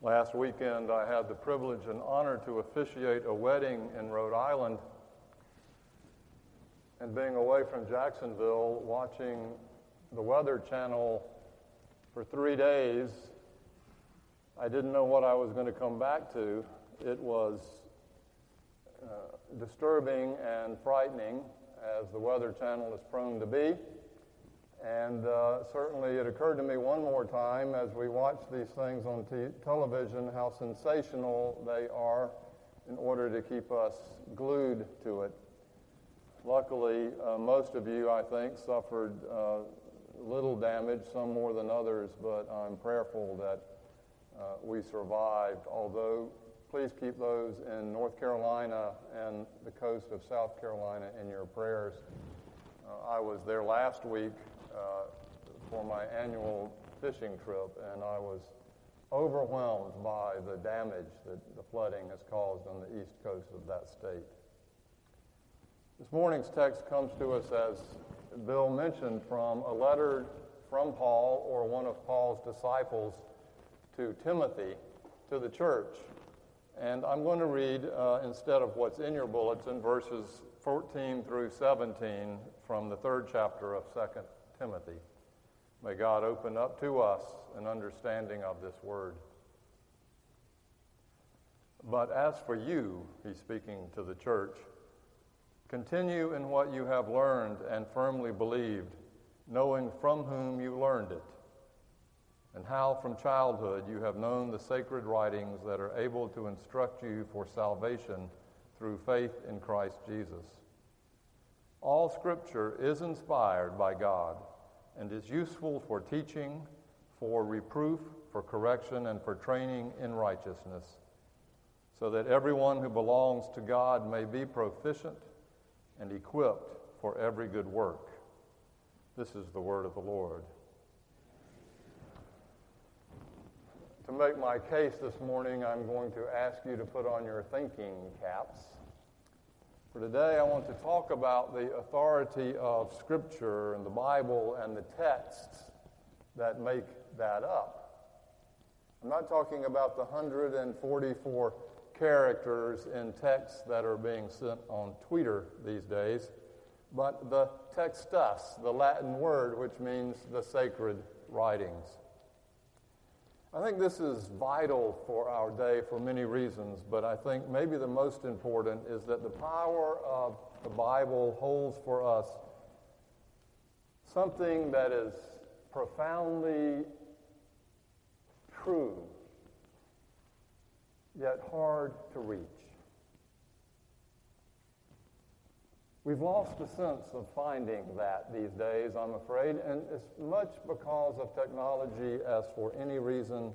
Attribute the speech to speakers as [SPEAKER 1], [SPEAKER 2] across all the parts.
[SPEAKER 1] Last weekend, I had the privilege and honor to officiate a wedding in Rhode Island. And being away from Jacksonville, watching the Weather Channel for three days, I didn't know what I was going to come back to. It was uh, disturbing and frightening, as the Weather Channel is prone to be. And uh, certainly it occurred to me one more time as we watch these things on t- television how sensational they are in order to keep us glued to it. Luckily, uh, most of you, I think, suffered uh, little damage, some more than others, but I'm prayerful that uh, we survived. Although, please keep those in North Carolina and the coast of South Carolina in your prayers. Uh, I was there last week for my annual fishing trip, and I was overwhelmed by the damage that the flooding has caused on the east coast of that state. This morning's text comes to us, as Bill mentioned, from a letter from Paul or one of Paul's disciples to Timothy to the church. And I'm going to read, uh, instead of what's in your bulletin, verses 14 through 17 from the third chapter of 2 Timothy. May God open up to us an understanding of this word. But as for you, he's speaking to the church, continue in what you have learned and firmly believed, knowing from whom you learned it, and how from childhood you have known the sacred writings that are able to instruct you for salvation through faith in Christ Jesus. All scripture is inspired by God and is useful for teaching, for reproof, for correction, and for training in righteousness, so that everyone who belongs to God may be proficient and equipped for every good work. This is the word of the Lord. To make my case this morning, I'm going to ask you to put on your thinking caps. For today, I want to talk about the authority of Scripture and the Bible and the texts that make that up. I'm not talking about the 144 characters in texts that are being sent on Twitter these days, but the textus, the Latin word which means the sacred writings. I think this is vital for our day for many reasons, but I think maybe the most important is that the power of the Bible holds for us something that is profoundly true, yet hard to reach. We've lost the sense of finding that these days, I'm afraid, and as much because of technology as for any reason.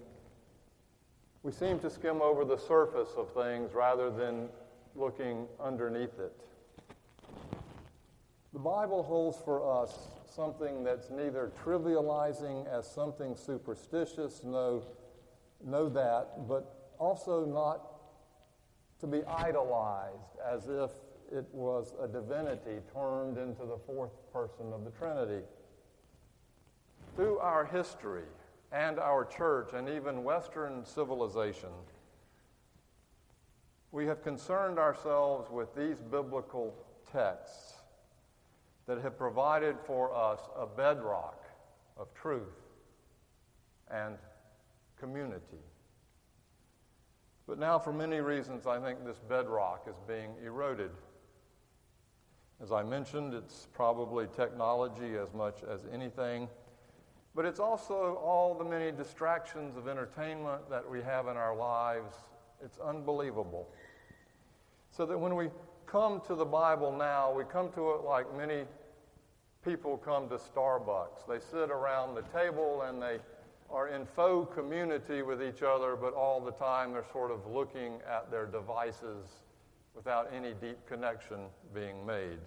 [SPEAKER 1] We seem to skim over the surface of things rather than looking underneath it. The Bible holds for us something that's neither trivializing as something superstitious, no, know that, but also not to be idolized as if it was a divinity turned into the fourth person of the Trinity. Through our history and our church and even Western civilization, we have concerned ourselves with these biblical texts that have provided for us a bedrock of truth and community. But now, for many reasons, I think this bedrock is being eroded. As I mentioned, it's probably technology as much as anything, but it's also all the many distractions of entertainment that we have in our lives. It's unbelievable. So that when we come to the Bible now, we come to it like many people come to Starbucks. They sit around the table and they are in faux community with each other, but all the time they're sort of looking at their devices without any deep connection being made.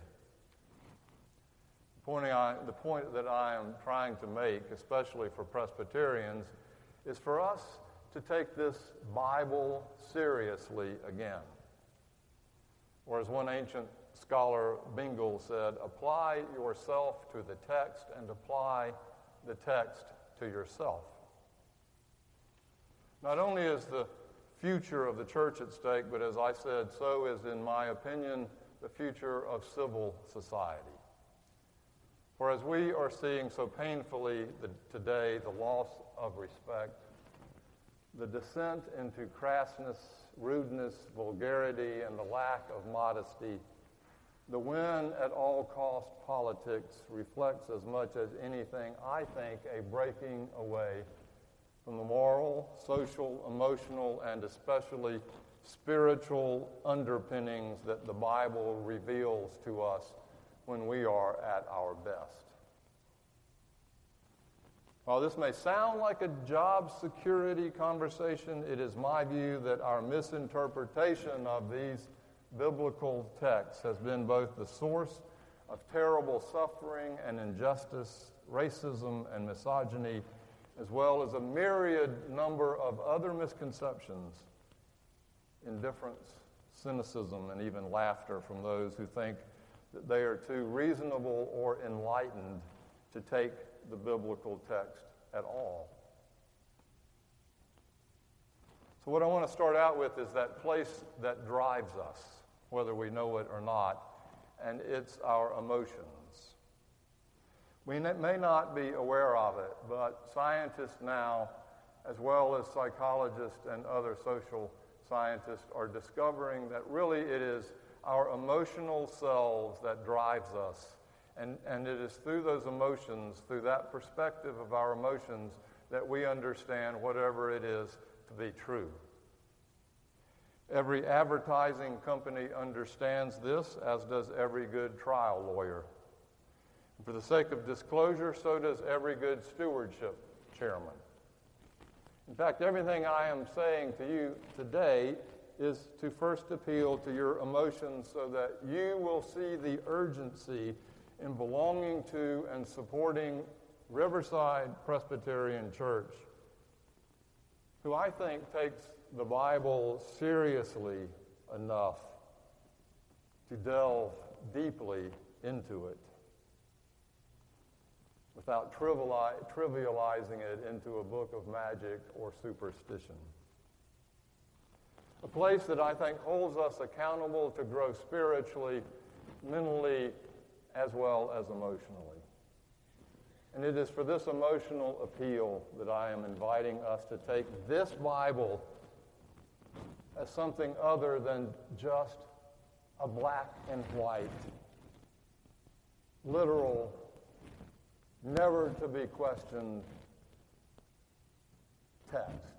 [SPEAKER 1] I, the point that I am trying to make, especially for Presbyterians, is for us to take this Bible seriously again. Or as one ancient scholar, Bengel, said, apply yourself to the text and apply the text to yourself. Not only is the future of the church at stake, but as I said, so is, in my opinion, the future of civil society. For as we are seeing so painfully the, today the loss of respect, the descent into crassness, rudeness, vulgarity, and the lack of modesty, the win at all cost politics reflects as much as anything, I think, a breaking away from the moral, social, emotional, and especially spiritual underpinnings that the Bible reveals to us when we are at our best. While this may sound like a job security conversation, it is my view that our misinterpretation of these biblical texts has been both the source of terrible suffering and injustice, racism and misogyny, as well as a myriad number of other misconceptions, indifference, cynicism, and even laughter from those who think that they are too reasonable or enlightened to take the biblical text at all. So, what I want to start out with is that place that drives us, whether we know it or not, and it's our emotions. We may not be aware of it, but scientists now, as well as psychologists and other social scientists, are discovering that really it is our emotional selves that drives us. And, and it is through those emotions, through that perspective of our emotions, that we understand whatever it is to be true. Every advertising company understands this, as does every good trial lawyer. For the sake of disclosure, so does every good stewardship chairman. In fact, everything I am saying to you today is to first appeal to your emotions so that you will see the urgency in belonging to and supporting Riverside Presbyterian Church, who I think takes the Bible seriously enough to delve deeply into it without trivializing it into a book of magic or superstition. Place that I think holds us accountable to grow spiritually, mentally, as well as emotionally. And it is for this emotional appeal that I am inviting us to take this Bible as something other than just a black and white, literal never to be questioned text.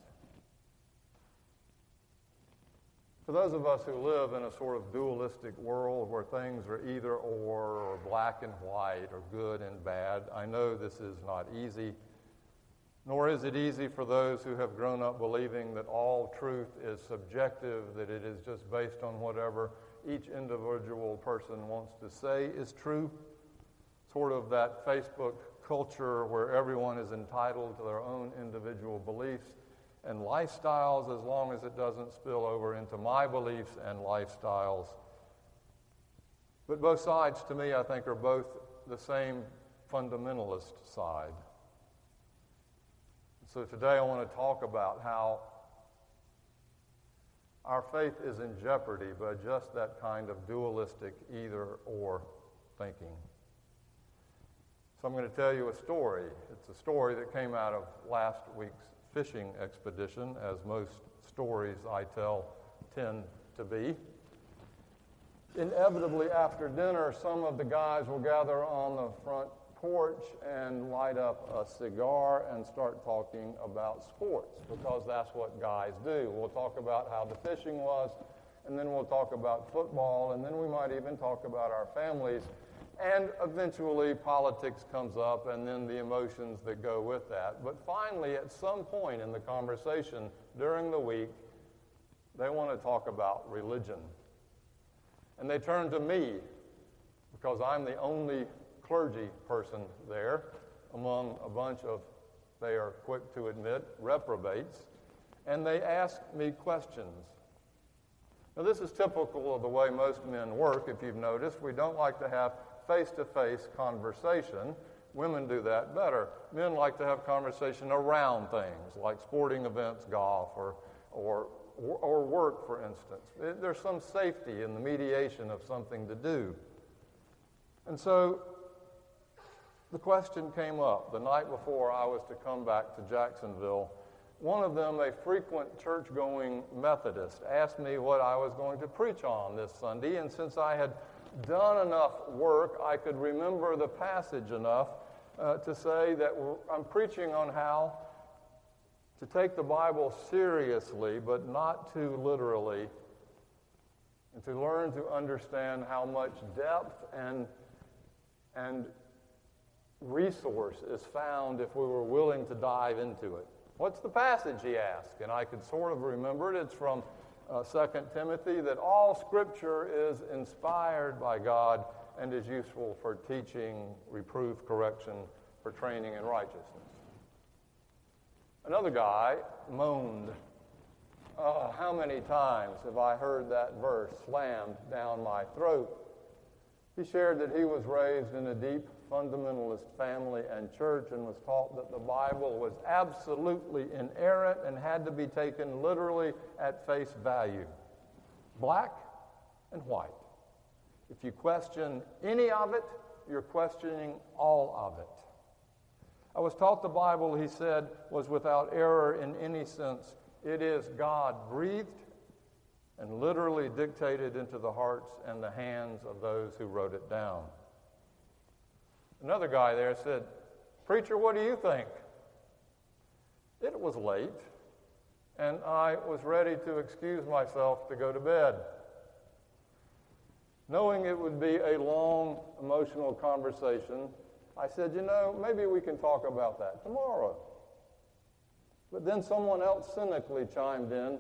[SPEAKER 1] For those of us who live in a sort of dualistic world where things are either or, or black and white, or good and bad, I know this is not easy. Nor is it easy for those who have grown up believing that all truth is subjective, that it is just based on whatever each individual person wants to say is true. Sort of that Facebook culture where everyone is entitled to their own individual beliefs and lifestyles as long as it doesn't spill over into my beliefs and lifestyles. But both sides, to me, I think, are both the same fundamentalist side. So today I want to talk about how our faith is in jeopardy by just that kind of dualistic either or thinking. So I'm going to tell you a story. It's a story that came out of last week's fishing expedition, as most stories I tell tend to be. Inevitably, after dinner, some of the guys will gather on the front porch and light up a cigar and start talking about sports because that's what guys do. We'll talk about how the fishing was, and then we'll talk about football, and then we might even talk about our families and eventually politics comes up and then the emotions that go with that. But finally, at some point in the conversation during the week, they want to talk about religion. And they turn to me because I'm the only clergy person there among a bunch of, they are quick to admit, reprobates. And they ask me questions. Now, this is typical of the way most men work, if you've noticed. We don't like to have face to face conversation. Women do that better. Men like to have conversation around things like sporting events, golf, or, or, or work, for instance. There's some safety in the mediation of something to do. And so the question came up the night before I was to come back to Jacksonville. One of them, a frequent church going Methodist, asked me what I was going to preach on this Sunday. And since I had done enough work, I could remember the passage enough uh, to say that I'm preaching on how to take the Bible seriously, but not too literally, and to learn to understand how much depth and, and resource is found if we were willing to dive into it. What's the passage, he asked? And I could sort of remember it. It's from uh, 2 Timothy that all scripture is inspired by God and is useful for teaching, reproof, correction, for training in righteousness. Another guy moaned, oh, How many times have I heard that verse slammed down my throat? He shared that he was raised in a deep fundamentalist family and church and was taught that the Bible was absolutely inerrant and had to be taken literally at face value black and white. If you question any of it, you're questioning all of it. I was taught the Bible, he said, was without error in any sense. It is God breathed and literally dictated into the hearts and the hands of those who wrote it down. Another guy there said, Preacher, what do you think? It was late, and I was ready to excuse myself to go to bed. Knowing it would be a long, emotional conversation, I said, You know, maybe we can talk about that tomorrow. But then someone else cynically chimed in,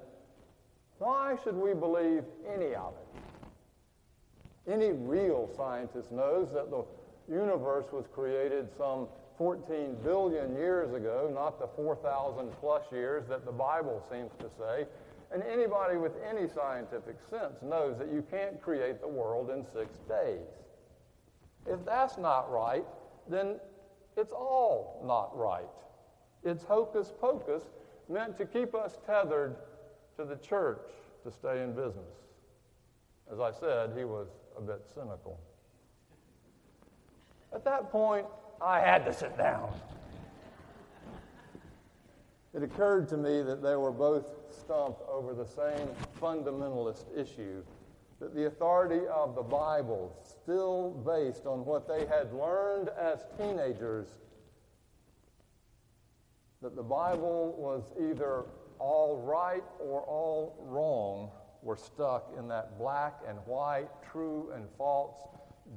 [SPEAKER 1] Why should we believe any of it? Any real scientist knows that the universe was created some 14 billion years ago, not the 4,000 plus years that the Bible seems to say. And anybody with any scientific sense knows that you can't create the world in six days. If that's not right, then it's all not right. It's hocus pocus meant to keep us tethered to the church to stay in business. As I said, he was a bit cynical. At that point, I had to sit down. It occurred to me that they were both stumped over the same fundamentalist issue that the authority of the Bible, still based on what they had learned as teenagers, that the Bible was either all right or all wrong, were stuck in that black and white, true and false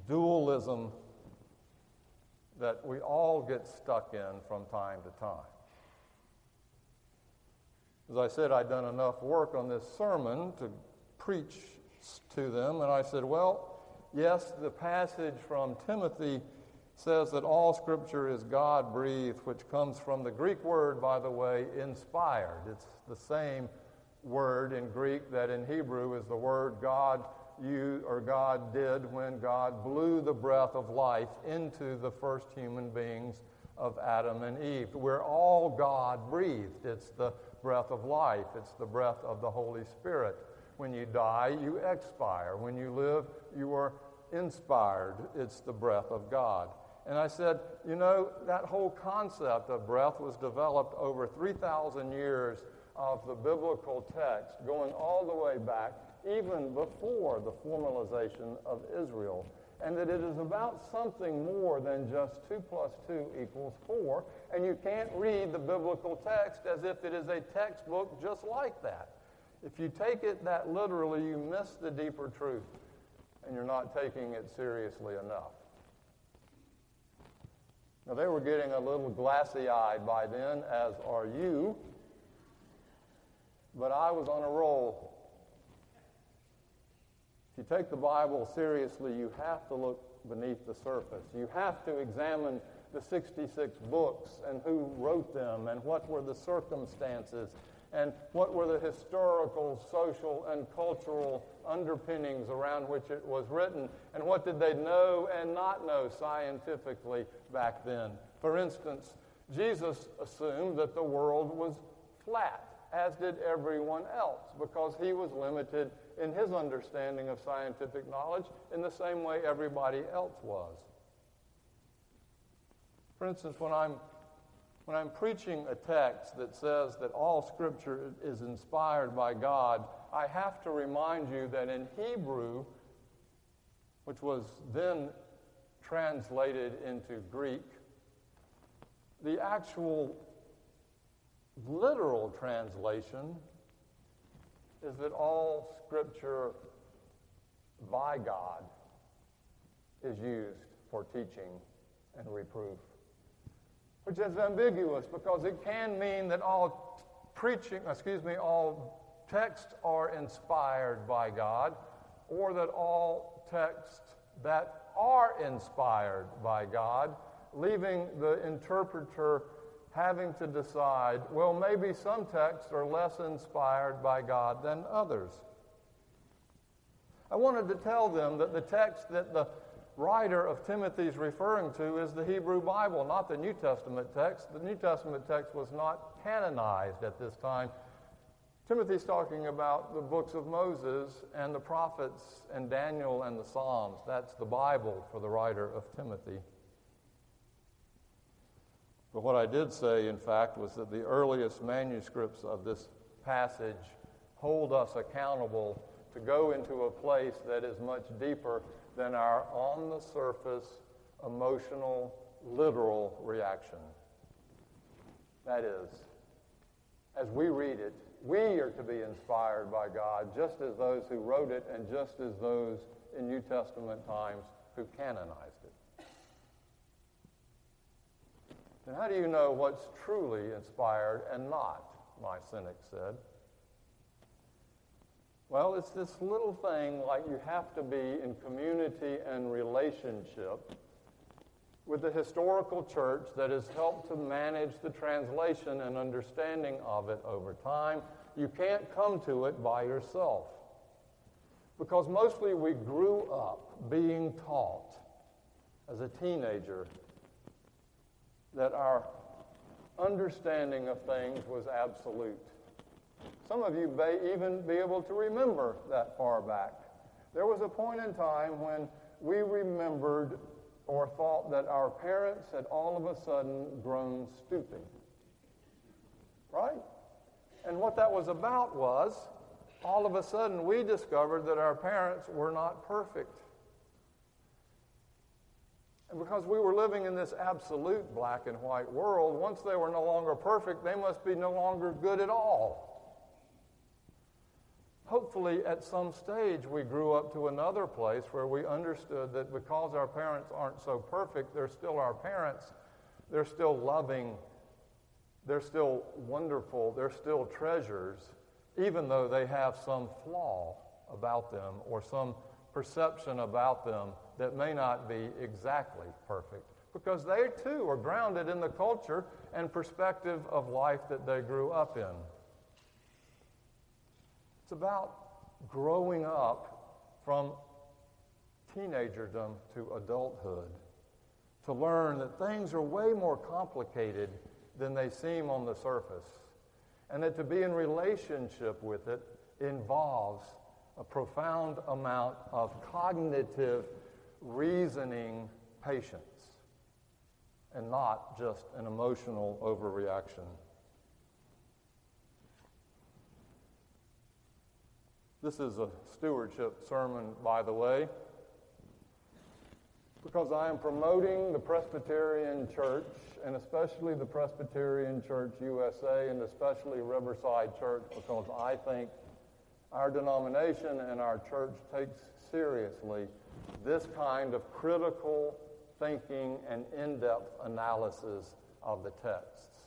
[SPEAKER 1] dualism that we all get stuck in from time to time. As I said, I'd done enough work on this sermon to preach to them, and I said, Well, yes, the passage from Timothy says that all scripture is God breathed, which comes from the Greek word, by the way, inspired. It's the same word in Greek that in Hebrew is the word God you or God did when God blew the breath of life into the first human beings of Adam and Eve. We're all God breathed. It's the breath of life, it's the breath of the Holy Spirit. When you die, you expire. When you live, you are inspired. It's the breath of God. And I said, you know, that whole concept of breath was developed over 3,000 years of the biblical text, going all the way back even before the formalization of Israel, and that it is about something more than just 2 plus 2 equals 4, and you can't read the biblical text as if it is a textbook just like that. If you take it that literally, you miss the deeper truth, and you're not taking it seriously enough. Now, they were getting a little glassy eyed by then, as are you, but I was on a roll you take the Bible seriously, you have to look beneath the surface. You have to examine the 66 books and who wrote them and what were the circumstances and what were the historical, social, and cultural underpinnings around which it was written, and what did they know and not know scientifically back then. For instance, Jesus assumed that the world was flat, as did everyone else, because he was limited in his understanding of scientific knowledge in the same way everybody else was. For instance, when I'm when I'm preaching a text that says that all scripture is inspired by God, I have to remind you that in Hebrew, which was then translated into Greek, the actual literal translation is that all scripture by God is used for teaching and reproof which is ambiguous because it can mean that all preaching, excuse me, all texts are inspired by God, or that all texts that are inspired by God, leaving the interpreter having to decide, well, maybe some texts are less inspired by God than others. I wanted to tell them that the text that the writer of Timothy is referring to is the Hebrew Bible, not the New Testament text. The New Testament text was not canonized at this time. Timothy's talking about the books of Moses and the prophets and Daniel and the Psalms. That's the Bible for the writer of Timothy. But what I did say, in fact, was that the earliest manuscripts of this passage hold us accountable to go into a place that is much deeper than our on the surface emotional, literal reaction. That is, as we read it, we are to be inspired by God, just as those who wrote it and just as those in New Testament times who canonized it. And how do you know what's truly inspired and not? My cynic said. Well, it's this little thing like you have to be in community and relationship with the historical church that has helped to manage the translation and understanding of it over time. You can't come to it by yourself. Because mostly we grew up being taught as a teenager that our understanding of things was absolute. Some of you may even be able to remember that far back. There was a point in time when we remembered or thought that our parents had all of a sudden grown stupid. Right? And what that was about was all of a sudden we discovered that our parents were not perfect. Because we were living in this absolute black and white world, once they were no longer perfect, they must be no longer good at all hopefully at some stage we grew up to another place where we understood that because our parents aren't so perfect, they're still our parents. They're still loving. They're still wonderful. They're still treasures, even though they have some flaw about them or some perception about them that may not be exactly perfect. Because they too are grounded in the culture and perspective of life that they grew up in. It's about growing up from teenagerdom to adulthood to learn that things are way more complicated than they seem on the surface, and that to be in relationship with it involves a profound amount of cognitive reasoning patience and not just an emotional overreaction. This is a stewardship sermon, by the way, because I am promoting the Presbyterian Church, and especially the Presbyterian Church USA, and especially Riverside Church, because I think our denomination and our church takes seriously this kind of critical thinking and in depth analysis of the texts.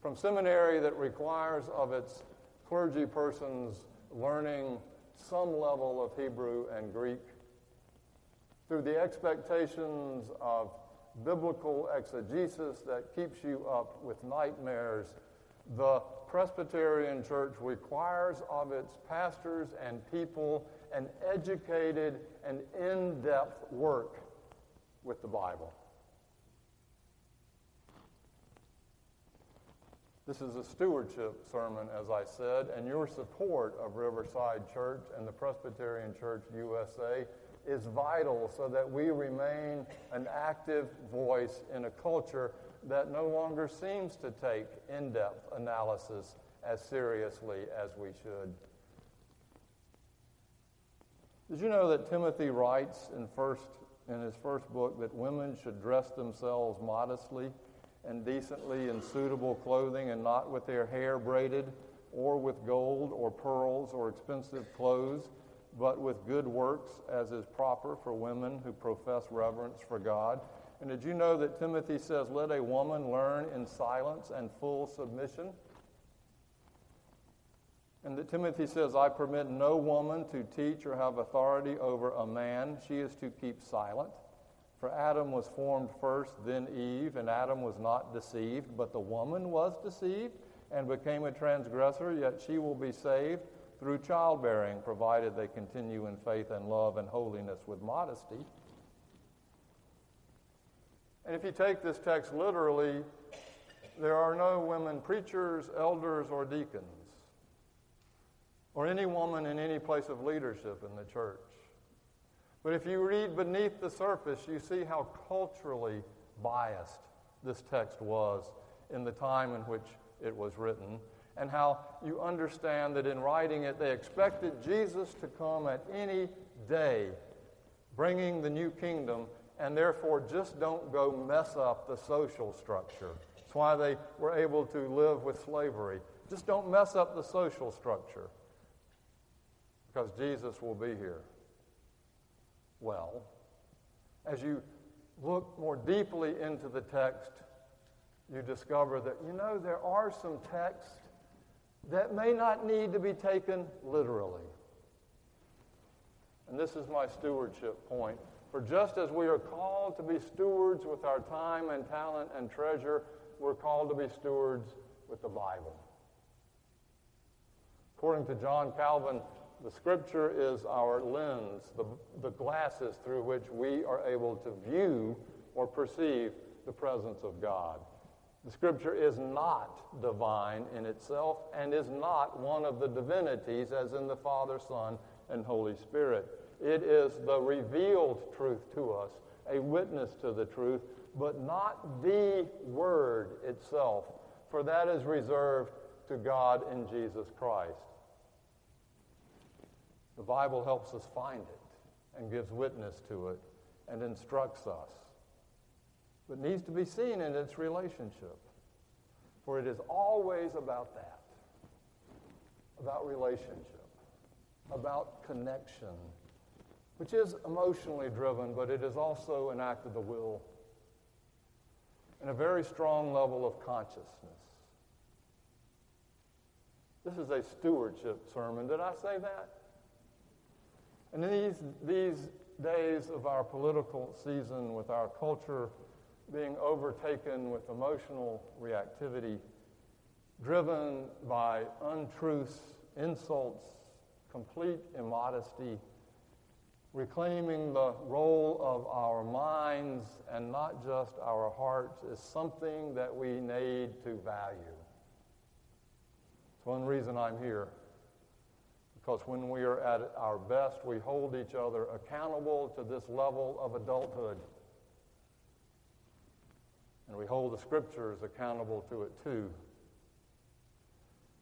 [SPEAKER 1] From seminary that requires of its clergy persons learning some level of Hebrew and Greek, through the expectations of biblical exegesis that keeps you up with nightmares The Presbyterian Church requires of its pastors and people an educated and in depth work with the Bible. This is a stewardship sermon, as I said, and your support of Riverside Church and the Presbyterian Church USA is vital so that we remain an active voice in a culture that no longer seems to take in depth analysis as seriously as we should. Did you know that Timothy writes in, first, in his first book that women should dress themselves modestly and decently in suitable clothing and not with their hair braided or with gold or pearls or expensive clothes, but with good works as is proper for women who profess reverence for God? And did you know that Timothy says, Let a woman learn in silence and full submission? And that Timothy says, I permit no woman to teach or have authority over a man. She is to keep silent. For Adam was formed first, then Eve, and Adam was not deceived, but the woman was deceived and became a transgressor, yet she will be saved through childbearing, provided they continue in faith and love and holiness with modesty. And if you take this text literally, there are no women preachers, elders, or deacons, or any woman in any place of leadership in the church. But if you read beneath the surface, you see how culturally biased this text was in the time in which it was written, and how you understand that in writing it, they expected Jesus to come at any day, bringing the new kingdom, and therefore just don't go mess up the social structure. That's why they were able to live with slavery. Just don't mess up the social structure, because Jesus will be here well. As you look more deeply into the text, you discover that, you know, there are some texts that may not need to be taken literally. And this is my stewardship point. For just as we are called to be stewards with our time and talent and treasure, we're called to be stewards with the Bible. According to John Calvin, the scripture is our lens, the, the glasses through which we are able to view or perceive the presence of God. The scripture is not divine in itself and is not one of the divinities as in the Father, Son, and Holy Spirit. It is the revealed truth to us, a witness to the truth, but not the word itself, for that is reserved to God in Jesus Christ. The Bible helps us find it and gives witness to it and instructs us, but needs to be seen in its relationship. For it is always about that about relationship, about connection, which is emotionally driven, but it is also an act of the will and a very strong level of consciousness. This is a stewardship sermon. Did I say that? And in these, these days of our political season, with our culture being overtaken with emotional reactivity, driven by untruths, insults, complete immodesty, reclaiming the role of our minds and not just our hearts is something that we need to value. It's one reason I'm here. Because when we are at our best, we hold each other accountable to this level of adulthood. And we hold the scriptures accountable to it too.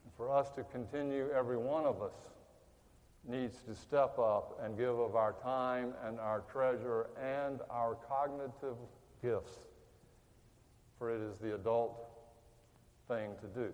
[SPEAKER 1] And for us to continue, every one of us needs to step up and give of our time and our treasure and our cognitive gifts, for it is the adult thing to do.